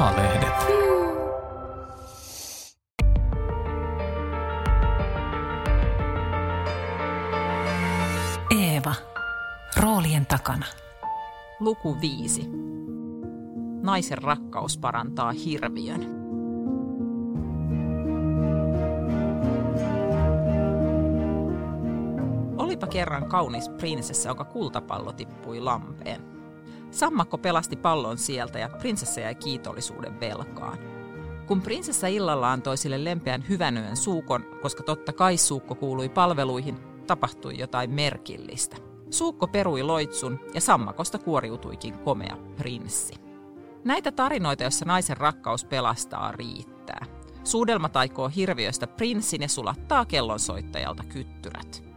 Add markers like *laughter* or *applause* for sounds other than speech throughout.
A-lehdet. Eeva. Roolien takana. Luku 5. Naisen rakkaus parantaa hirviön. Olipa kerran kaunis prinsessa, jonka kultapallo tippui lampeen. Sammakko pelasti pallon sieltä ja prinsessa jäi kiitollisuuden velkaan. Kun prinsessa illalla antoi sille lempeän hyvänöön suukon, koska totta kai suukko kuului palveluihin, tapahtui jotain merkillistä. Suukko perui loitsun ja sammakosta kuoriutuikin komea prinssi. Näitä tarinoita, joissa naisen rakkaus pelastaa, riittää. Suudelma taikoo hirviöstä prinssin ja sulattaa kellonsoittajalta kyttyrät.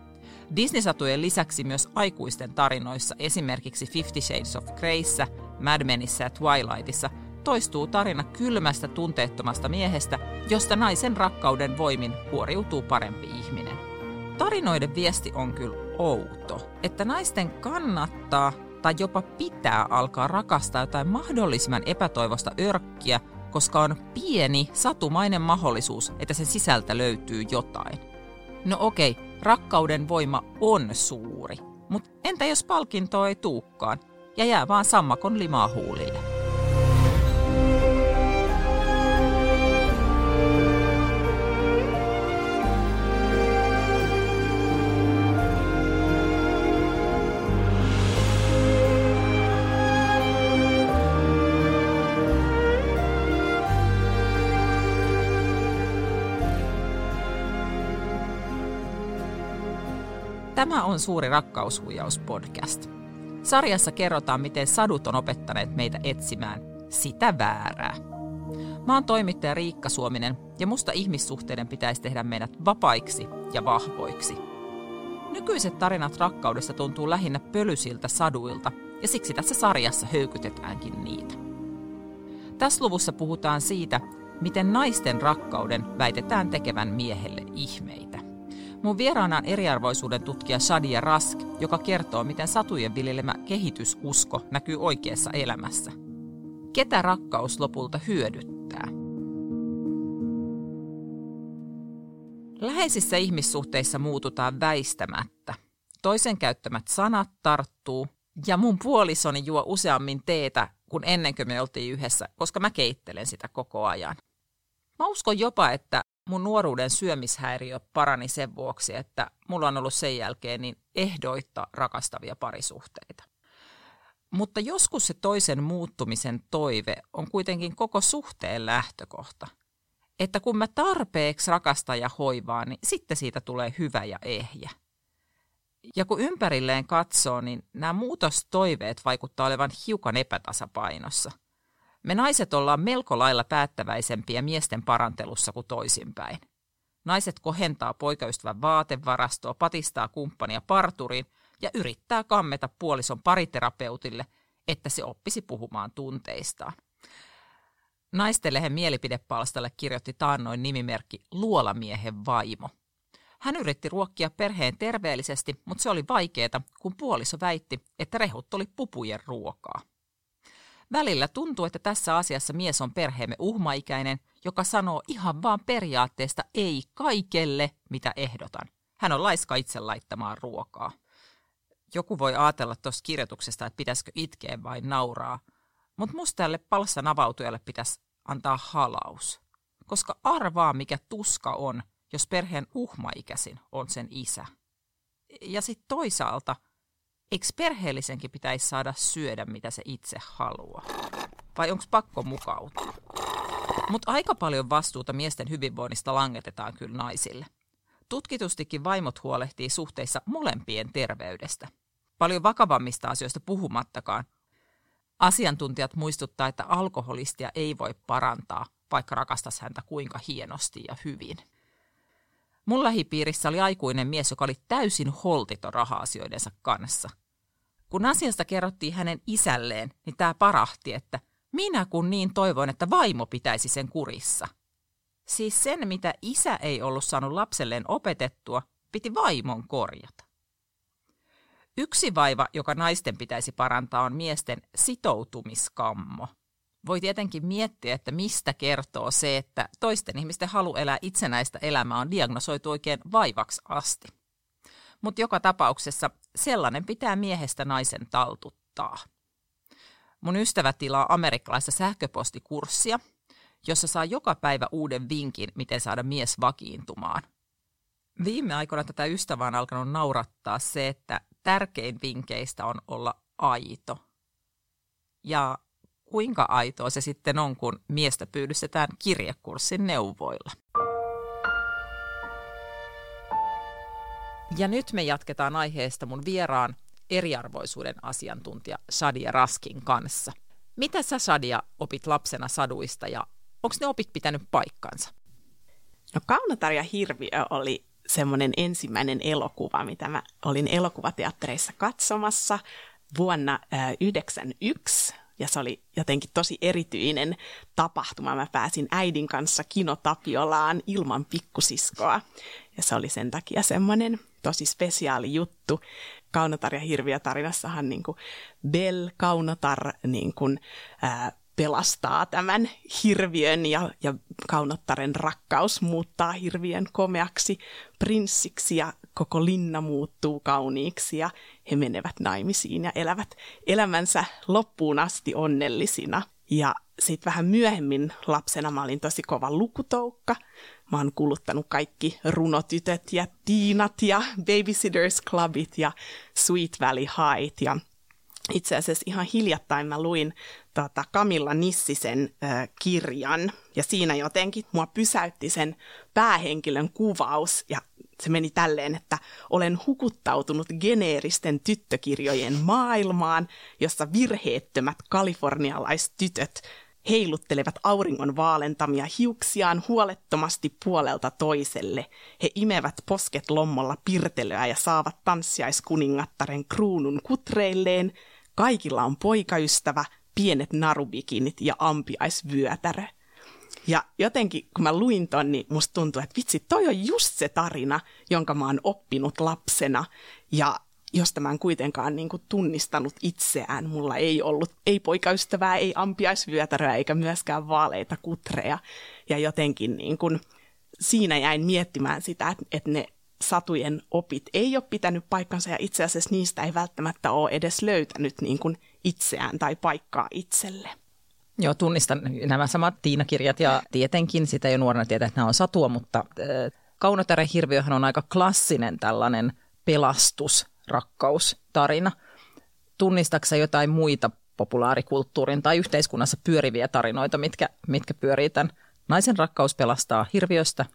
Disney-satujen lisäksi myös aikuisten tarinoissa, esimerkiksi Fifty Shades of Greyssä, Mad Menissä ja Twilightissa, toistuu tarina kylmästä tunteettomasta miehestä, josta naisen rakkauden voimin kuoriutuu parempi ihminen. Tarinoiden viesti on kyllä outo, että naisten kannattaa tai jopa pitää alkaa rakastaa jotain mahdollisimman epätoivosta örkkiä, koska on pieni, satumainen mahdollisuus, että sen sisältä löytyy jotain. No okei, rakkauden voima on suuri, mutta entä jos palkinto ei tuukkaan ja jää vaan sammakon limaa huulille? Tämä on Suuri rakkaushuijaus-podcast. Sarjassa kerrotaan, miten sadut on opettaneet meitä etsimään sitä väärää. Mä oon toimittaja Riikka Suominen ja musta ihmissuhteiden pitäisi tehdä meidät vapaiksi ja vahvoiksi. Nykyiset tarinat rakkaudesta tuntuu lähinnä pölysiltä saduilta ja siksi tässä sarjassa höykytetäänkin niitä. Tässä luvussa puhutaan siitä, miten naisten rakkauden väitetään tekevän miehelle ihmeitä. Mun vieraana on eriarvoisuuden tutkija Shadia Rask, joka kertoo, miten satujen viljelemä kehitysusko näkyy oikeassa elämässä. Ketä rakkaus lopulta hyödyttää? Läheisissä ihmissuhteissa muututaan väistämättä. Toisen käyttämät sanat tarttuu, ja mun puolisoni juo useammin teetä kuin ennen kuin me oltiin yhdessä, koska mä keittelen sitä koko ajan. Mä uskon jopa, että mun nuoruuden syömishäiriö parani sen vuoksi, että mulla on ollut sen jälkeen niin ehdoitta rakastavia parisuhteita. Mutta joskus se toisen muuttumisen toive on kuitenkin koko suhteen lähtökohta. Että kun mä tarpeeksi rakastan ja hoivaan, niin sitten siitä tulee hyvä ja ehjä. Ja kun ympärilleen katsoo, niin nämä muutostoiveet vaikuttaa olevan hiukan epätasapainossa – me naiset ollaan melko lailla päättäväisempiä miesten parantelussa kuin toisinpäin. Naiset kohentaa poikaystävän vaatevarastoa, patistaa kumppania parturiin ja yrittää kammeta puolison pariterapeutille, että se oppisi puhumaan tunteistaan. Naistelehen mielipidepalstalle kirjoitti taannoin nimimerkki Luolamiehen vaimo. Hän yritti ruokkia perheen terveellisesti, mutta se oli vaikeaa, kun puoliso väitti, että rehut oli pupujen ruokaa. Välillä tuntuu, että tässä asiassa mies on perheemme uhmaikäinen, joka sanoo ihan vaan periaatteesta ei kaikelle, mitä ehdotan. Hän on laiska itse laittamaan ruokaa. Joku voi ajatella tuosta kirjoituksesta, että pitäisikö itkeä vai nauraa, mutta musta tälle palssan avautujalle pitäisi antaa halaus. Koska arvaa, mikä tuska on, jos perheen uhmaikäisin on sen isä. Ja sitten toisaalta – eikö perheellisenkin pitäisi saada syödä, mitä se itse haluaa? Vai onko pakko mukautua? Mutta aika paljon vastuuta miesten hyvinvoinnista langetetaan kyllä naisille. Tutkitustikin vaimot huolehtii suhteissa molempien terveydestä. Paljon vakavammista asioista puhumattakaan. Asiantuntijat muistuttaa, että alkoholistia ei voi parantaa, vaikka rakastas häntä kuinka hienosti ja hyvin. Mun lähipiirissä oli aikuinen mies, joka oli täysin holtiton raha-asioidensa kanssa – kun asiasta kerrottiin hänen isälleen, niin tämä parahti, että minä kun niin toivoin, että vaimo pitäisi sen kurissa. Siis sen, mitä isä ei ollut saanut lapselleen opetettua, piti vaimon korjata. Yksi vaiva, joka naisten pitäisi parantaa, on miesten sitoutumiskammo. Voi tietenkin miettiä, että mistä kertoo se, että toisten ihmisten halu elää itsenäistä elämää on diagnosoitu oikein vaivaksi asti. Mutta joka tapauksessa sellainen pitää miehestä naisen taltuttaa. Mun ystävä tilaa amerikkalaista sähköpostikurssia, jossa saa joka päivä uuden vinkin, miten saada mies vakiintumaan. Viime aikoina tätä ystävää on alkanut naurattaa se, että tärkein vinkkeistä on olla aito. Ja kuinka aitoa se sitten on, kun miestä pyydystetään kirjekurssin neuvoilla. Ja nyt me jatketaan aiheesta mun vieraan eriarvoisuuden asiantuntija Sadia Raskin kanssa. Mitä sä Sadia opit lapsena saduista ja onko ne opit pitänyt paikkansa? No Kaunotar ja Hirviö oli semmoinen ensimmäinen elokuva, mitä mä olin elokuvateattereissa katsomassa vuonna 1991 ja se oli jotenkin tosi erityinen tapahtuma. Mä pääsin äidin kanssa kinotapiolaan ilman pikkusiskoa ja se oli sen takia semmoinen tosi spesiaali juttu. Kaunotar ja hirviö tarinassahan niin kuin Bell Kaunotar niin kuin, ää, pelastaa tämän hirviön ja, ja kaunottaren rakkaus muuttaa hirviön komeaksi prinssiksi ja koko linna muuttuu kauniiksi ja he menevät naimisiin ja elävät elämänsä loppuun asti onnellisina. Ja sitten vähän myöhemmin lapsena mä olin tosi kova lukutoukka. Mä oon kuluttanut kaikki runotytöt ja tiinat ja Babysitters Clubit ja Sweet Valley High ja itse asiassa ihan hiljattain mä luin tota, Kamilla Nissisen äh, kirjan. Ja siinä jotenkin mua pysäytti sen päähenkilön kuvaus. Ja se meni tälleen, että olen hukuttautunut geneeristen tyttökirjojen maailmaan, jossa virheettömät kalifornialaistytöt heiluttelevat auringon vaalentamia hiuksiaan huolettomasti puolelta toiselle. He imevät posket lommolla pirtelöä ja saavat tanssiaiskuningattaren kruunun kutreilleen. Kaikilla on poikaystävä, pienet narubikinit ja ampiaisvyötärö. Ja jotenkin, kun mä luin ton, niin musta tuntui, että vitsi, toi on just se tarina, jonka mä oon oppinut lapsena. Ja josta mä en kuitenkaan niin kuin tunnistanut itseään. Mulla ei ollut ei poikaystävää, ei ampiaisvyötäröä eikä myöskään vaaleita kutreja. Ja jotenkin niin kuin, siinä jäin miettimään sitä, että, ne satujen opit ei ole pitänyt paikkansa ja itse asiassa niistä ei välttämättä ole edes löytänyt niin kuin itseään tai paikkaa itselle. Joo, tunnistan nämä samat Tiina-kirjat ja tietenkin sitä jo nuorena tietää, että nämä on satua, mutta äh, Kaunotären hirviöhän on aika klassinen tällainen pelastus rakkaustarina. Tunnistatko jotain muita populaarikulttuurin tai yhteiskunnassa pyöriviä tarinoita, mitkä, mitkä pyörii tämän naisen rakkaus pelastaa hirviöstä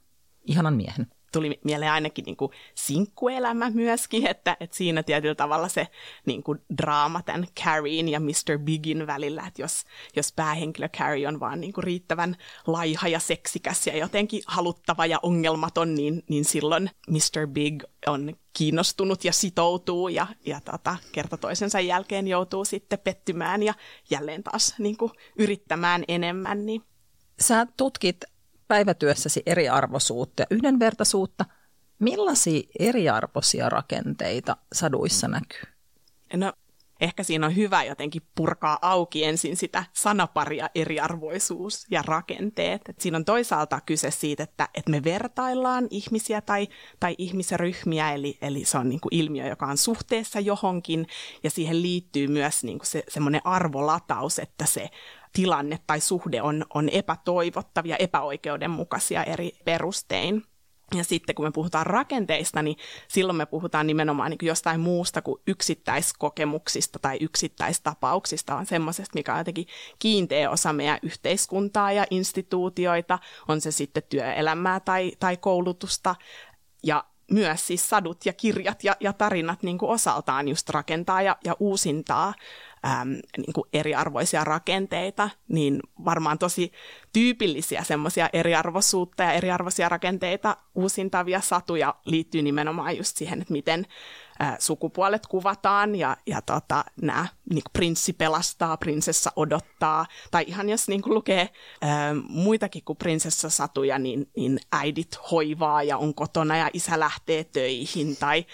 ihanan miehen? Tuli mieleen ainakin niin kuin sinkkuelämä myöskin, että, että siinä tietyllä tavalla se niin kuin draama tämän Carrien ja Mr. Bigin välillä, että jos, jos päähenkilö Carrie on vaan niin kuin riittävän laiha ja seksikäs ja jotenkin haluttava ja ongelmaton, niin, niin silloin Mr. Big on kiinnostunut ja sitoutuu ja, ja tota, kerta toisensa jälkeen joutuu sitten pettymään ja jälleen taas niin kuin yrittämään enemmän. Niin. Sä tutkit päivätyössäsi eriarvoisuutta ja yhdenvertaisuutta. Millaisia eriarvoisia rakenteita saduissa näkyy? No, ehkä siinä on hyvä jotenkin purkaa auki ensin sitä sanaparia eriarvoisuus ja rakenteet. Et siinä on toisaalta kyse siitä, että, että me vertaillaan ihmisiä tai, tai ihmisryhmiä, eli, eli se on niin kuin ilmiö, joka on suhteessa johonkin, ja siihen liittyy myös niin kuin se, semmoinen arvolataus, että se tilanne tai suhde on, on epätoivottavia, epäoikeudenmukaisia eri perustein. Ja sitten kun me puhutaan rakenteista, niin silloin me puhutaan nimenomaan niin jostain muusta kuin yksittäiskokemuksista tai yksittäistapauksista, vaan semmoisesta, mikä on jotenkin kiinteä osa meidän yhteiskuntaa ja instituutioita, on se sitten työelämää tai, tai koulutusta. Ja myös siis sadut ja kirjat ja, ja tarinat niin kuin osaltaan just rakentaa ja, ja uusintaa äm, niin kuin eriarvoisia rakenteita, niin varmaan tosi tyypillisiä semmoisia eriarvoisuutta ja eriarvoisia rakenteita uusintavia satuja liittyy nimenomaan just siihen, että miten ä, sukupuolet kuvataan ja, ja tota, nämä niin prinssi pelastaa, prinsessa odottaa, tai ihan jos niin kuin lukee ä, muitakin kuin prinsessasatuja, niin, niin äidit hoivaa ja on kotona ja isä lähtee töihin, tai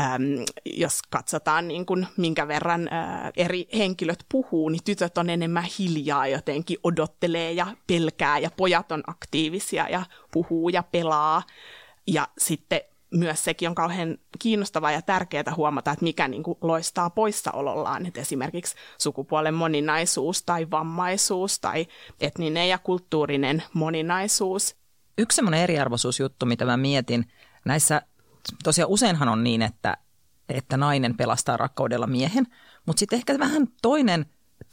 äm, jos katsotaan niin kuin, minkä verran ää, eri henkilöt puhuu, niin tytöt on enemmän hiljaa jotenkin, odottelee ja pelkää ja pojat on aktiivisia ja puhuu ja pelaa. Ja sitten myös sekin on kauhean kiinnostavaa ja tärkeää huomata, että mikä niin kuin loistaa poissaolollaan. Että esimerkiksi sukupuolen moninaisuus tai vammaisuus tai etninen ja kulttuurinen moninaisuus. Yksi semmoinen eriarvoisuusjuttu, mitä mä mietin näissä, tosiaan useinhan on niin, että, että nainen pelastaa rakkaudella miehen, mutta sitten ehkä vähän toinen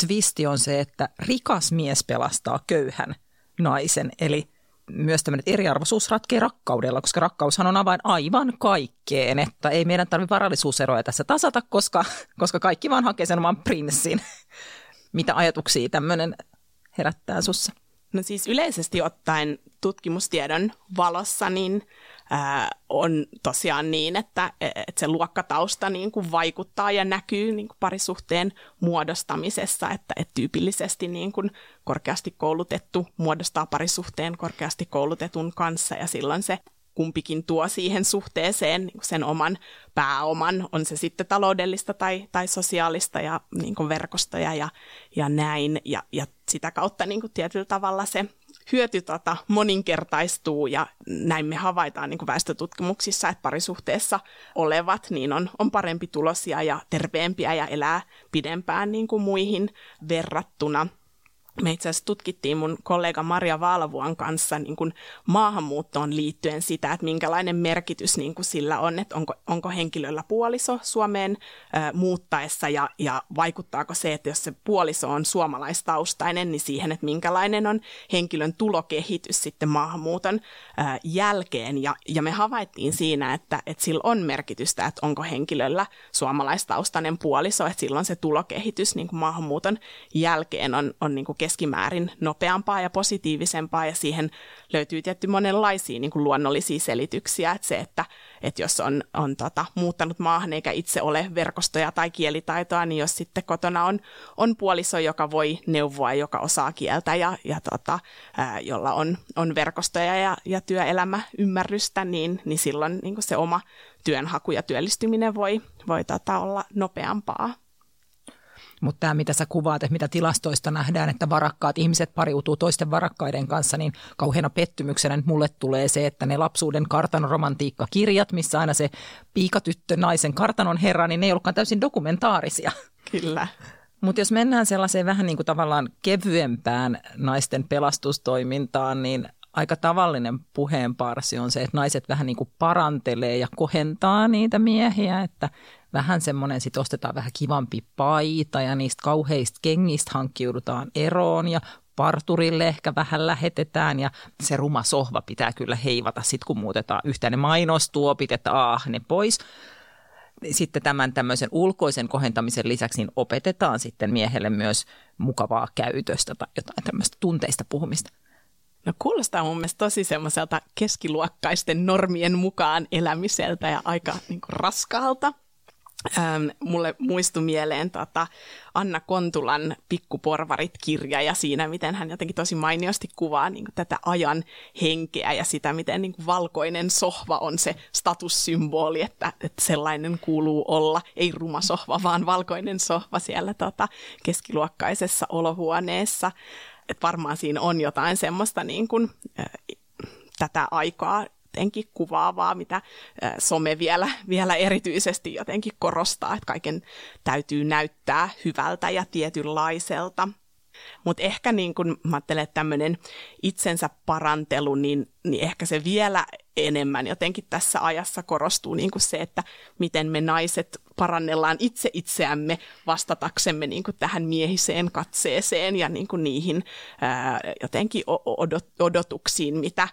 twisti on se, että rikas mies pelastaa köyhän naisen. Eli myös tämmöinen eriarvoisuus ratkee rakkaudella, koska rakkaushan on avain aivan kaikkeen, että ei meidän tarvitse varallisuuseroja tässä tasata, koska, koska kaikki vaan hakee sen oman prinssin. Mitä ajatuksia tämmöinen herättää sussa? No siis yleisesti ottaen tutkimustiedon valossa, niin ää, on tosiaan niin, että, että se luokkatausta niin kuin vaikuttaa ja näkyy niin kuin parisuhteen muodostamisessa, että, että tyypillisesti niin kuin korkeasti koulutettu muodostaa parisuhteen korkeasti koulutetun kanssa ja silloin se kumpikin tuo siihen suhteeseen niin sen oman pääoman, on se sitten taloudellista tai, tai sosiaalista ja niin kuin verkostoja ja, ja näin. Ja, ja sitä kautta niin kuin tietyllä tavalla se hyöty tota, moninkertaistuu ja näin me havaitaan niin kuin väestötutkimuksissa, että parisuhteessa olevat niin on, on parempi tulosia ja terveempiä ja elää pidempään niin kuin muihin verrattuna – me itse asiassa tutkittiin mun kollega Maria Valvuan kanssa niin kuin maahanmuuttoon liittyen sitä, että minkälainen merkitys niin kuin sillä on, että onko, onko henkilöllä puoliso Suomeen ä, muuttaessa ja, ja vaikuttaako se, että jos se puoliso on suomalaistaustainen, niin siihen, että minkälainen on henkilön tulokehitys sitten maahanmuuton ä, jälkeen. Ja, ja me havaittiin siinä, että, että sillä on merkitystä, että onko henkilöllä suomalaistaustainen puoliso, että silloin se tulokehitys niin kuin maahanmuuton jälkeen on, on niin kuin keskimäärin nopeampaa ja positiivisempaa ja siihen löytyy tietty monenlaisia niin kuin luonnollisia selityksiä, että se, että, että jos on, on tota, muuttanut maahan eikä itse ole verkostoja tai kielitaitoa, niin jos sitten kotona on, on puoliso, joka voi neuvoa, joka osaa kieltä ja, ja tota, ää, jolla on, on verkostoja ja, ja työelämäymmärrystä, niin, niin silloin niin kuin se oma työnhaku ja työllistyminen voi, voi tota, olla nopeampaa. Mutta tämä, mitä sä kuvaat, että mitä tilastoista nähdään, että varakkaat ihmiset pariutuu toisten varakkaiden kanssa, niin kauheana pettymyksenä nyt mulle tulee se, että ne lapsuuden kartanoromantiikkakirjat, missä aina se piikatyttö naisen kartanon herra, niin ne ei ollutkaan täysin dokumentaarisia. Kyllä. Mutta jos mennään sellaiseen vähän niin kuin tavallaan kevyempään naisten pelastustoimintaan, niin aika tavallinen puheenparsi on se, että naiset vähän niin kuin parantelee ja kohentaa niitä miehiä, että vähän semmoinen, sitten ostetaan vähän kivampi paita ja niistä kauheista kengistä hankkiudutaan eroon ja parturille ehkä vähän lähetetään ja se ruma sohva pitää kyllä heivata sitten, kun muutetaan yhtään ne mainostuopit, että aah, ne pois. Sitten tämän tämmöisen ulkoisen kohentamisen lisäksi niin opetetaan sitten miehelle myös mukavaa käytöstä tai jotain tämmöistä tunteista puhumista. No kuulostaa mun mielestä tosi semmoiselta keskiluokkaisten normien mukaan elämiseltä ja aika niin kuin, raskaalta. Ähm, mulle muistui mieleen tota, Anna Kontulan Pikkuporvarit-kirja ja siinä, miten hän jotenkin tosi mainiosti kuvaa niin kuin, tätä ajan henkeä ja sitä, miten niin kuin, valkoinen sohva on se statussymboli, että, että sellainen kuuluu olla. Ei ruma sohva, vaan valkoinen sohva siellä tota, keskiluokkaisessa olohuoneessa. Et varmaan siinä on jotain semmoista niin kuin, äh, tätä aikaa jotenkin kuvaavaa, mitä some vielä, vielä erityisesti jotenkin korostaa, että kaiken täytyy näyttää hyvältä ja tietynlaiselta. Mutta ehkä niin kun mä ajattelen, että tämmöinen itsensä parantelu, niin, niin ehkä se vielä enemmän jotenkin tässä ajassa korostuu niin kuin se, että miten me naiset parannellaan itse itseämme vastataksemme niin kuin tähän miehiseen katseeseen ja niin kuin niihin ää, jotenkin odot, odotuksiin, mitä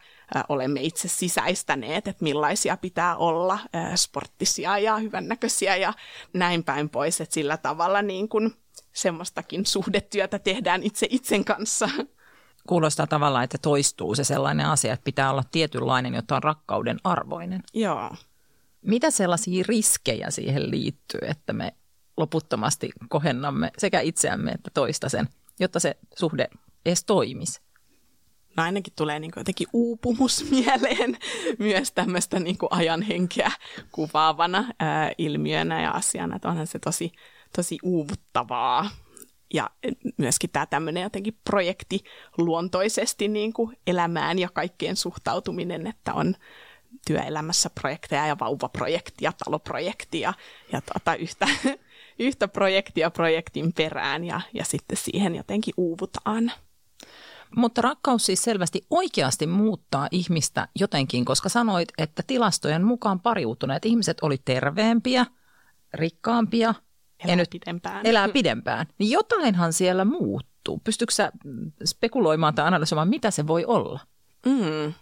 olemme itse sisäistäneet, että millaisia pitää olla sporttisia ja hyvännäköisiä ja näin päin pois, että sillä tavalla niin kuin semmoistakin suhdetyötä tehdään itse itsen kanssa. Kuulostaa tavallaan, että toistuu se sellainen asia, että pitää olla tietynlainen, jotta on rakkauden arvoinen. Joo. Mitä sellaisia riskejä siihen liittyy, että me loputtomasti kohennamme sekä itseämme että toista sen, jotta se suhde edes toimisi? No ainakin tulee niin kuin jotenkin uupumus *laughs* mieleen myös tämmöistä niin kuin ajan henkeä kuvaavana ää, ilmiönä ja asiana, että onhan se tosi, tosi uuvuttavaa. Ja myöskin tämä tämmöinen jotenkin projekti luontoisesti niin kuin elämään ja kaikkien suhtautuminen, että on työelämässä projekteja ja vauvaprojektia, taloprojektia ja tuota, yhtä, *laughs* yhtä projektia projektin perään ja, ja sitten siihen jotenkin uuvutaan. Mutta rakkaus siis selvästi oikeasti muuttaa ihmistä jotenkin, koska sanoit, että tilastojen mukaan pariutuneet ihmiset oli terveempiä, rikkaampia. Elää nyt pidempään. Elää pidempään. Niin jotainhan siellä muuttuu. Pystytkö sä spekuloimaan tai analysoimaan, mitä se voi olla? Mm.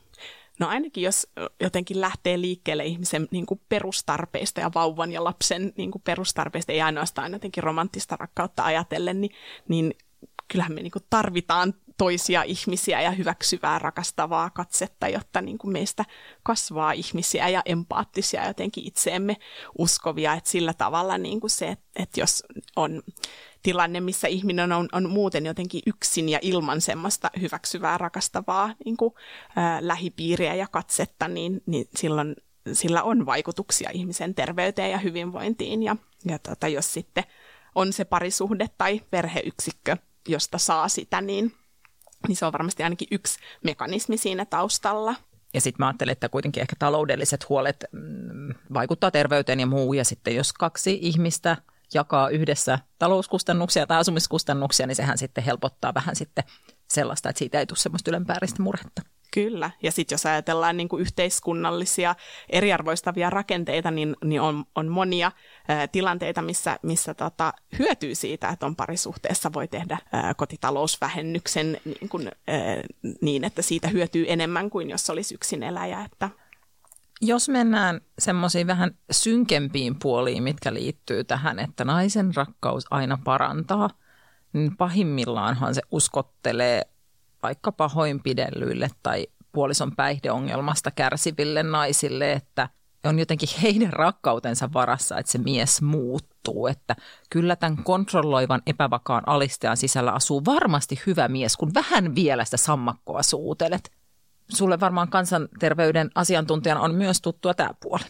No ainakin jos jotenkin lähtee liikkeelle ihmisen niin kuin perustarpeista ja vauvan ja lapsen niin kuin perustarpeista, ei ainoastaan jotenkin romanttista rakkautta ajatellen, niin, niin kyllähän me niin kuin tarvitaan toisia ihmisiä ja hyväksyvää, rakastavaa katsetta, jotta niin kuin meistä kasvaa ihmisiä ja empaattisia jotenkin itseemme uskovia. Että sillä tavalla niin kuin se, että jos on tilanne, missä ihminen on, on muuten jotenkin yksin ja ilman semmoista hyväksyvää, rakastavaa niin ää, lähipiiriä ja katsetta, niin, niin silloin sillä on vaikutuksia ihmisen terveyteen ja hyvinvointiin. Ja, ja tota, jos sitten on se parisuhde tai perheyksikkö, josta saa sitä, niin, niin se on varmasti ainakin yksi mekanismi siinä taustalla. Ja sitten mä ajattelen, että kuitenkin ehkä taloudelliset huolet mm, vaikuttaa terveyteen ja muu. Ja sitten jos kaksi ihmistä jakaa yhdessä talouskustannuksia tai asumiskustannuksia, niin sehän sitten helpottaa vähän sitten sellaista, että siitä ei tule semmoista ylenpääristä murhetta. Kyllä, ja sitten jos ajatellaan niin kuin yhteiskunnallisia eriarvoistavia rakenteita, niin, niin on, on monia ä, tilanteita, missä, missä tota, hyötyy siitä, että on parisuhteessa, voi tehdä ä, kotitalousvähennyksen niin, kuin, ä, niin, että siitä hyötyy enemmän kuin jos olisi yksin eläjä. Että jos mennään semmoisiin vähän synkempiin puoliin, mitkä liittyy tähän, että naisen rakkaus aina parantaa, niin pahimmillaanhan se uskottelee vaikka pahoinpidellyille tai puolison päihdeongelmasta kärsiville naisille, että on jotenkin heidän rakkautensa varassa, että se mies muuttuu. Että kyllä tämän kontrolloivan epävakaan alistajan sisällä asuu varmasti hyvä mies, kun vähän vielä sitä sammakkoa suutelet sulle varmaan kansanterveyden asiantuntijana on myös tuttua tämä puoli.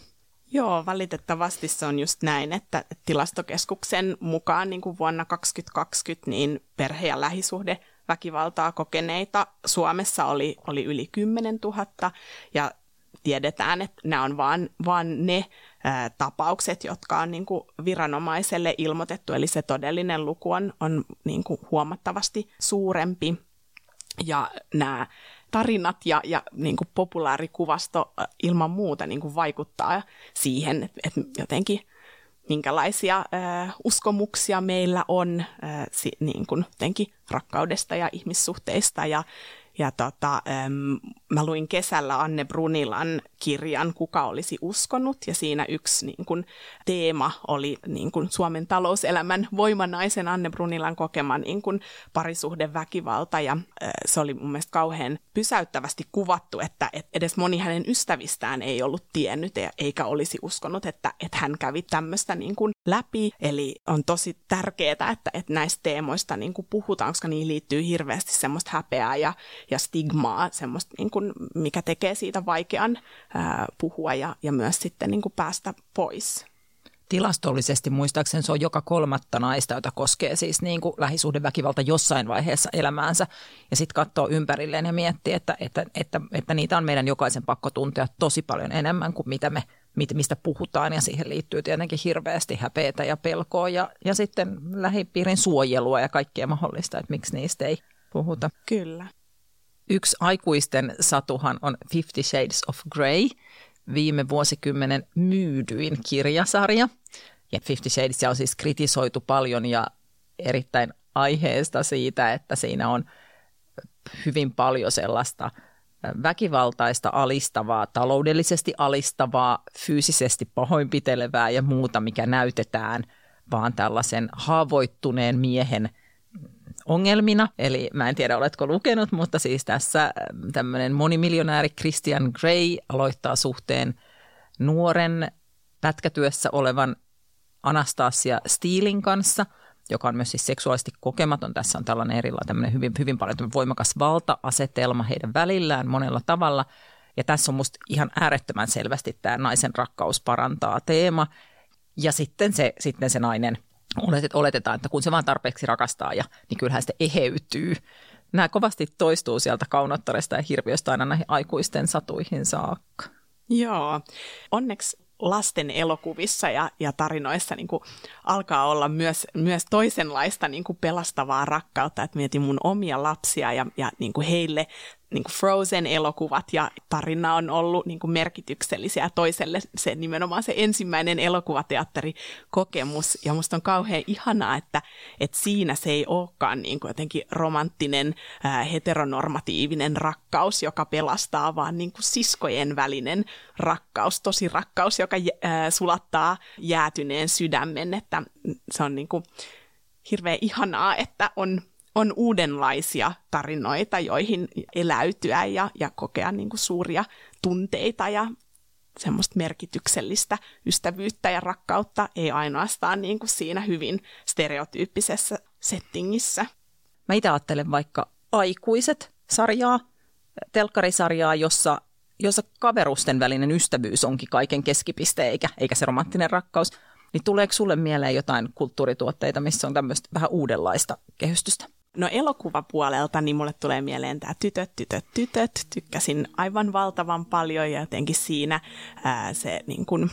Joo, valitettavasti se on just näin, että tilastokeskuksen mukaan niin kuin vuonna 2020 niin perhe- ja lähisuhde väkivaltaa kokeneita Suomessa oli, oli yli 10 000 ja tiedetään, että nämä on vaan, vaan ne ä, tapaukset, jotka on niin kuin viranomaiselle ilmoitettu, eli se todellinen luku on, on niin kuin huomattavasti suurempi. Ja nämä tarinat ja, ja niin kuin populaarikuvasto ilman muuta niin kuin vaikuttaa siihen, että jotenkin minkälaisia äh, uskomuksia meillä on äh, si, niin kuin rakkaudesta ja ihmissuhteista ja, ja tota, äm, mä luin kesällä Anne Brunilan kirjan Kuka olisi uskonut, ja siinä yksi niin kun, teema oli niin kun, Suomen talouselämän voimanaisen Anne Brunilan kokema niin kun, parisuhdeväkivalta, ja äh, se oli mun mielestä kauhean pysäyttävästi kuvattu, että et edes moni hänen ystävistään ei ollut tiennyt eikä olisi uskonut, että, että hän kävi tämmöistä niin kun, läpi, eli on tosi tärkeää, että, että näistä teemoista niin kun, puhutaan, koska niihin liittyy hirveästi semmoista häpeää ja ja stigmaa, semmoista, niin kuin, mikä tekee siitä vaikean ää, puhua ja, ja myös sitten niin kuin päästä pois. Tilastollisesti muistaakseni se on joka kolmatta naista, jota koskee siis niin kuin lähisuhdeväkivalta jossain vaiheessa elämäänsä. Ja sitten katsoo ympärilleen ja miettii, että, että, että, että niitä on meidän jokaisen pakko tuntea tosi paljon enemmän kuin mitä me, mistä puhutaan. Ja siihen liittyy tietenkin hirveästi häpeätä ja pelkoa ja, ja sitten lähipiirin suojelua ja kaikkea mahdollista, että miksi niistä ei puhuta. Kyllä. Yksi aikuisten satuhan on Fifty Shades of Grey, viime vuosikymmenen myydyin kirjasarja. Ja Fifty Shades on siis kritisoitu paljon ja erittäin aiheesta siitä, että siinä on hyvin paljon sellaista väkivaltaista, alistavaa, taloudellisesti alistavaa, fyysisesti pahoinpitelevää ja muuta, mikä näytetään vaan tällaisen haavoittuneen miehen – ongelmina. Eli mä en tiedä, oletko lukenut, mutta siis tässä äh, tämmöinen monimiljonääri Christian Grey aloittaa suhteen nuoren pätkätyössä olevan Anastasia Steelin kanssa. joka on myös siis seksuaalisesti kokematon. Tässä on tällainen erilainen, hyvin, hyvin paljon voimakas valta-asetelma heidän välillään monella tavalla. Ja tässä on musta ihan äärettömän selvästi tämä naisen rakkaus parantaa teema. Ja sitten se, sitten se nainen, oletetaan, että kun se vaan tarpeeksi rakastaa, ja, niin kyllähän sitten eheytyy. Nämä kovasti toistuu sieltä kaunottaresta ja hirviöstä aina näihin aikuisten satuihin saakka. Joo. Onneksi lasten elokuvissa ja, ja tarinoissa niin kuin alkaa olla myös, myös toisenlaista niin kuin pelastavaa rakkautta. Että mietin mun omia lapsia ja, ja niin kuin heille niin kuin Frozen-elokuvat ja tarina on ollut niin kuin merkityksellisiä toiselle se nimenomaan se ensimmäinen elokuvateatterikokemus. Ja musta on kauhean ihanaa, että, että siinä se ei olekaan niin kuin jotenkin romanttinen, ää, heteronormatiivinen rakkaus, joka pelastaa, vaan niin kuin siskojen välinen rakkaus, tosi rakkaus, joka ää, sulattaa jäätyneen sydämen. Että se on niin kuin hirveän ihanaa, että on on uudenlaisia tarinoita, joihin eläytyä ja, ja kokea niin kuin suuria tunteita ja semmoista merkityksellistä ystävyyttä ja rakkautta, ei ainoastaan niin kuin siinä hyvin stereotyyppisessä settingissä. Mä itse ajattelen vaikka aikuiset sarjaa, telkkarisarjaa, jossa, jossa kaverusten välinen ystävyys onkin kaiken keskipiste, eikä, eikä se romanttinen rakkaus. Niin tuleeko sulle mieleen jotain kulttuurituotteita, missä on tämmöistä vähän uudenlaista kehystystä? No elokuvapuolelta niin mulle tulee mieleen tämä Tytöt, tytöt, tytöt. Tykkäsin aivan valtavan paljon ja jotenkin siinä ää, se niin kun,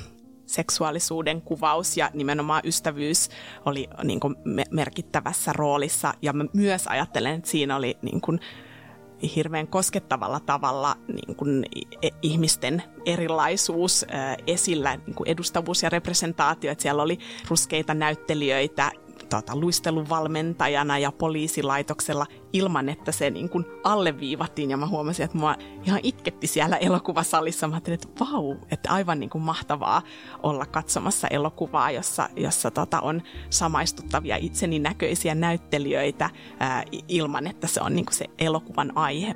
seksuaalisuuden kuvaus ja nimenomaan ystävyys oli niin kun, merkittävässä roolissa. Ja mä myös ajattelen, että siinä oli niin kun, hirveän koskettavalla tavalla niin kun, ihmisten erilaisuus ää, esillä, niin kun edustavuus ja representaatio. Että siellä oli ruskeita näyttelijöitä tota, luisteluvalmentajana ja poliisilaitoksella ilman, että se niin kuin alleviivattiin. Ja mä huomasin, että mua ihan itketti siellä elokuvasalissa. Mä ajattelin, että vau, että aivan niin kuin mahtavaa olla katsomassa elokuvaa, jossa, jossa tota, on samaistuttavia itseni näköisiä näyttelijöitä ää, ilman, että se on niin kuin se elokuvan aihe.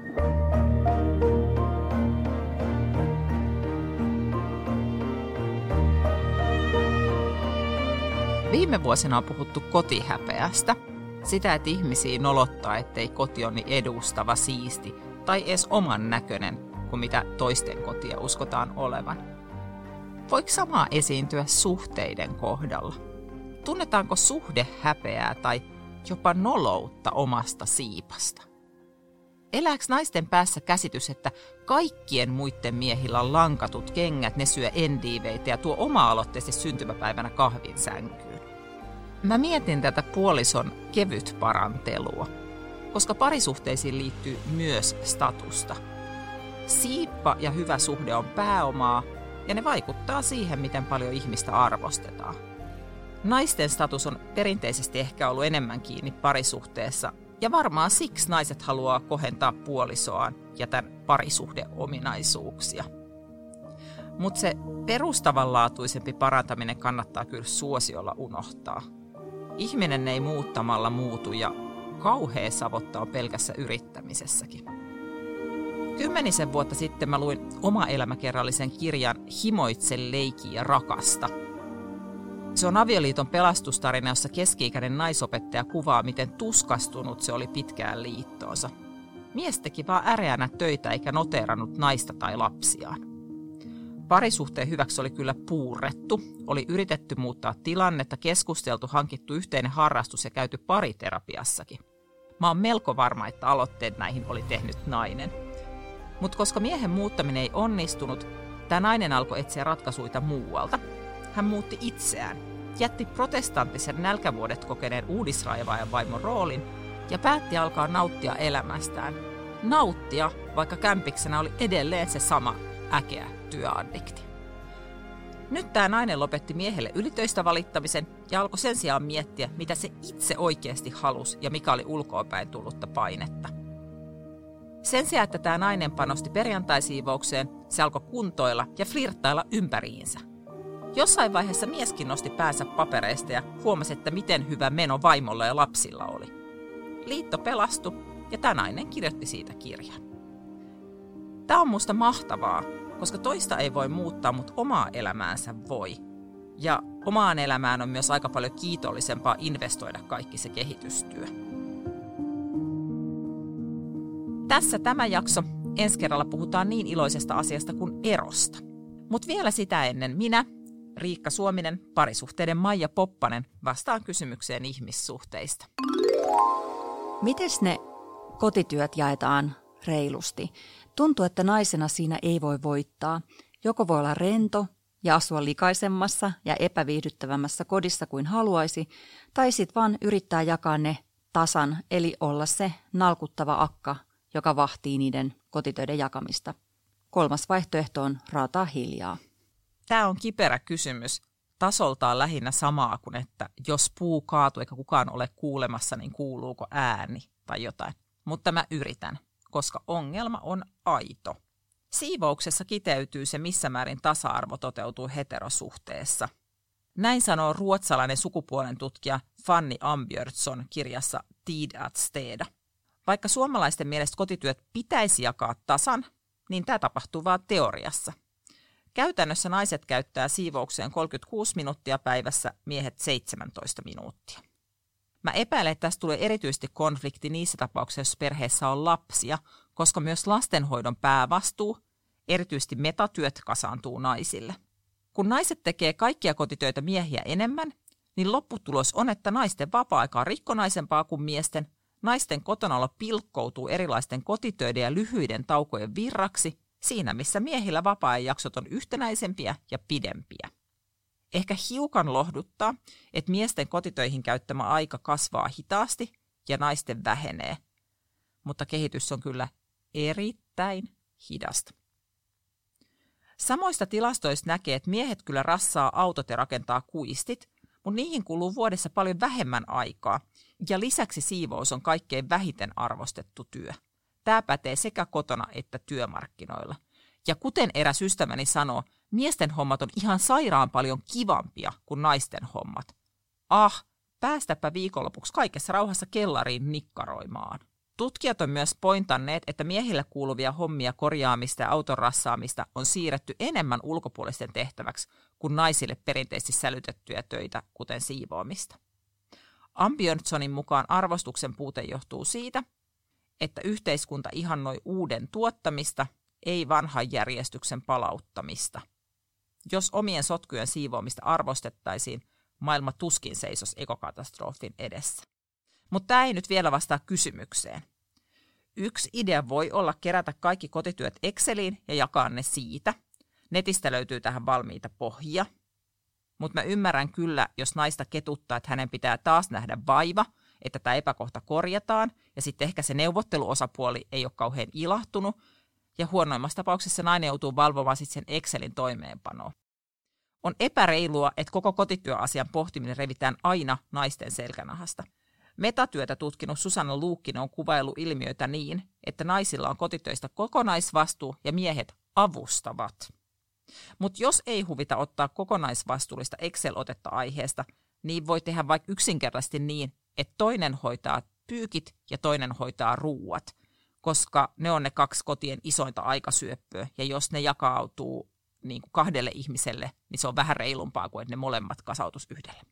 Viime vuosina on puhuttu kotihäpeästä, sitä, että ihmisiä nolottaa, ettei koti ole niin edustava, siisti tai edes oman näköinen kuin mitä toisten kotia uskotaan olevan. Voiko samaa esiintyä suhteiden kohdalla? Tunnetaanko suhde häpeää tai jopa noloutta omasta siipasta? Elääkö naisten päässä käsitys, että kaikkien muiden miehillä on lankatut kengät, ne syö endiiveitä ja tuo oma-aloitteisesti syntymäpäivänä kahvin sänkyyn? Mä mietin tätä puolison kevyt parantelua, koska parisuhteisiin liittyy myös statusta. Siippa ja hyvä suhde on pääomaa ja ne vaikuttaa siihen, miten paljon ihmistä arvostetaan. Naisten status on perinteisesti ehkä ollut enemmän kiinni parisuhteessa ja varmaan siksi naiset haluaa kohentaa puolisoaan ja tämän parisuhdeominaisuuksia. Mutta se perustavanlaatuisempi parantaminen kannattaa kyllä suosiolla unohtaa – Ihminen ei muuttamalla muutu ja kauhea savottaa pelkässä yrittämisessäkin. Kymmenisen vuotta sitten mä luin oma elämäkerrallisen kirjan Himoitse, leiki ja rakasta. Se on avioliiton pelastustarina, jossa keski-ikäinen naisopettaja kuvaa, miten tuskastunut se oli pitkään liittoonsa. Mies teki vaan äreänä töitä eikä noteerannut naista tai lapsiaan. Parisuhteen hyväksi oli kyllä puurrettu. Oli yritetty muuttaa tilannetta, keskusteltu, hankittu yhteinen harrastus ja käyty pariterapiassakin. Mä oon melko varma, että aloitteet näihin oli tehnyt nainen. Mutta koska miehen muuttaminen ei onnistunut, tämä nainen alkoi etsiä ratkaisuita muualta. Hän muutti itseään, jätti protestanttisen nälkävuodet kokeneen uudisraivaajan vaimon roolin ja päätti alkaa nauttia elämästään. Nauttia, vaikka kämpiksenä oli edelleen se sama äkeä työaddikti. Nyt tämä nainen lopetti miehelle ylitöistä valittamisen ja alkoi sen sijaan miettiä, mitä se itse oikeasti halusi ja mikä oli ulkoapäin tullutta painetta. Sen sijaan, että tämä nainen panosti perjantaisiivoukseen, se alkoi kuntoilla ja flirttailla ympäriinsä. Jossain vaiheessa mieskin nosti päänsä papereista ja huomasi, että miten hyvä meno vaimolla ja lapsilla oli. Liitto pelastui ja tämä nainen kirjoitti siitä kirjan. Tämä on musta mahtavaa, koska toista ei voi muuttaa, mutta omaa elämäänsä voi. Ja omaan elämään on myös aika paljon kiitollisempaa investoida kaikki se kehitystyö. Tässä tämä jakso. Ensi kerralla puhutaan niin iloisesta asiasta kuin erosta. Mutta vielä sitä ennen minä, Riikka Suominen, parisuhteiden Maija Poppanen, vastaan kysymykseen ihmissuhteista. Mites ne kotityöt jaetaan reilusti? Tuntuu, että naisena siinä ei voi voittaa. Joko voi olla rento ja asua likaisemmassa ja epäviihdyttävämmässä kodissa kuin haluaisi, tai sitten vaan yrittää jakaa ne tasan, eli olla se nalkuttava akka, joka vahtii niiden kotitöiden jakamista. Kolmas vaihtoehto on raataa hiljaa. Tämä on kiperä kysymys. Tasoltaan lähinnä samaa kuin, että jos puu kaatuu eikä kukaan ole kuulemassa, niin kuuluuko ääni tai jotain. Mutta mä yritän, koska ongelma on aito. Siivouksessa kiteytyy se, missä määrin tasa-arvo toteutuu heterosuhteessa. Näin sanoo ruotsalainen sukupuolen tutkija Fanny Ambjörtsson kirjassa Tid at Steda. Vaikka suomalaisten mielestä kotityöt pitäisi jakaa tasan, niin tämä tapahtuu vain teoriassa. Käytännössä naiset käyttää siivoukseen 36 minuuttia päivässä, miehet 17 minuuttia. Mä epäilen, että tästä tulee erityisesti konflikti niissä tapauksissa, jos perheessä on lapsia, koska myös lastenhoidon päävastuu, erityisesti metatyöt, kasaantuu naisille. Kun naiset tekee kaikkia kotitöitä miehiä enemmän, niin lopputulos on, että naisten vapaa-aika on rikkonaisempaa kuin miesten, naisten kotonaolo pilkkoutuu erilaisten kotitöiden ja lyhyiden taukojen virraksi, siinä missä miehillä vapaa-ajajaksot on yhtenäisempiä ja pidempiä. Ehkä hiukan lohduttaa, että miesten kotitöihin käyttämä aika kasvaa hitaasti ja naisten vähenee, mutta kehitys on kyllä erittäin hidasta. Samoista tilastoista näkee, että miehet kyllä rassaa autot ja rakentaa kuistit, mutta niihin kuluu vuodessa paljon vähemmän aikaa, ja lisäksi siivous on kaikkein vähiten arvostettu työ. Tämä pätee sekä kotona että työmarkkinoilla. Ja kuten eräs ystäväni sanoo, miesten hommat on ihan sairaan paljon kivampia kuin naisten hommat. Ah, päästäpä viikonlopuksi kaikessa rauhassa kellariin nikkaroimaan. Tutkijat on myös pointanneet, että miehille kuuluvia hommia korjaamista ja auton rassaamista on siirretty enemmän ulkopuolisten tehtäväksi kuin naisille perinteisesti sälytettyjä töitä, kuten siivoamista. Ambjörnssonin mukaan arvostuksen puute johtuu siitä, että yhteiskunta ihannoi uuden tuottamista, ei vanhan järjestyksen palauttamista. Jos omien sotkujen siivoamista arvostettaisiin, maailma tuskin seisos ekokatastrofin edessä. Mutta tämä ei nyt vielä vastaa kysymykseen. Yksi idea voi olla kerätä kaikki kotityöt Exceliin ja jakaa ne siitä. Netistä löytyy tähän valmiita pohjia. Mutta mä ymmärrän kyllä, jos naista ketuttaa, että hänen pitää taas nähdä vaiva, että tämä epäkohta korjataan, ja sitten ehkä se neuvotteluosapuoli ei ole kauhean ilahtunut, ja huonoimmassa tapauksessa nainen joutuu valvomaan sitten sen Excelin toimeenpanoa. On epäreilua, että koko kotityöasian pohtiminen revitään aina naisten selkänahasta – Metatyötä tutkinut Susanna Luukkinen on kuvailu ilmiöitä niin, että naisilla on kotitöistä kokonaisvastuu ja miehet avustavat. Mutta jos ei huvita ottaa kokonaisvastuullista Excel-otetta aiheesta, niin voi tehdä vaikka yksinkertaisesti niin, että toinen hoitaa pyykit ja toinen hoitaa ruuat, koska ne on ne kaksi kotien isointa aikasyöppöä, ja jos ne jakautuu niin kuin kahdelle ihmiselle, niin se on vähän reilumpaa kuin että ne molemmat kasautus yhdelle.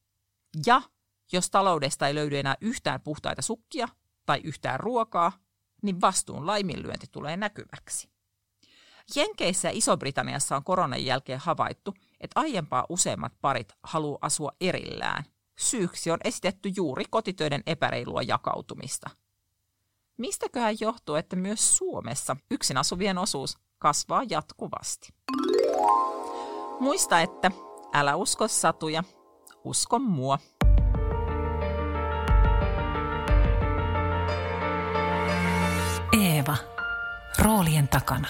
Ja jos taloudesta ei löydy enää yhtään puhtaita sukkia tai yhtään ruokaa, niin vastuun laiminlyönti tulee näkyväksi. Jenkeissä ja Iso-Britanniassa on koronan jälkeen havaittu, että aiempaa useimmat parit haluaa asua erillään. Syyksi on esitetty juuri kotitöiden epäreilua jakautumista. Mistäköhän johtuu, että myös Suomessa yksin asuvien osuus kasvaa jatkuvasti? Muista, että älä usko satuja, usko mua. Eeva. Roolien takana.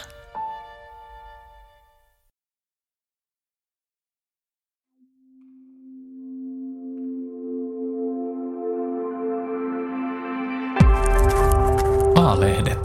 Alle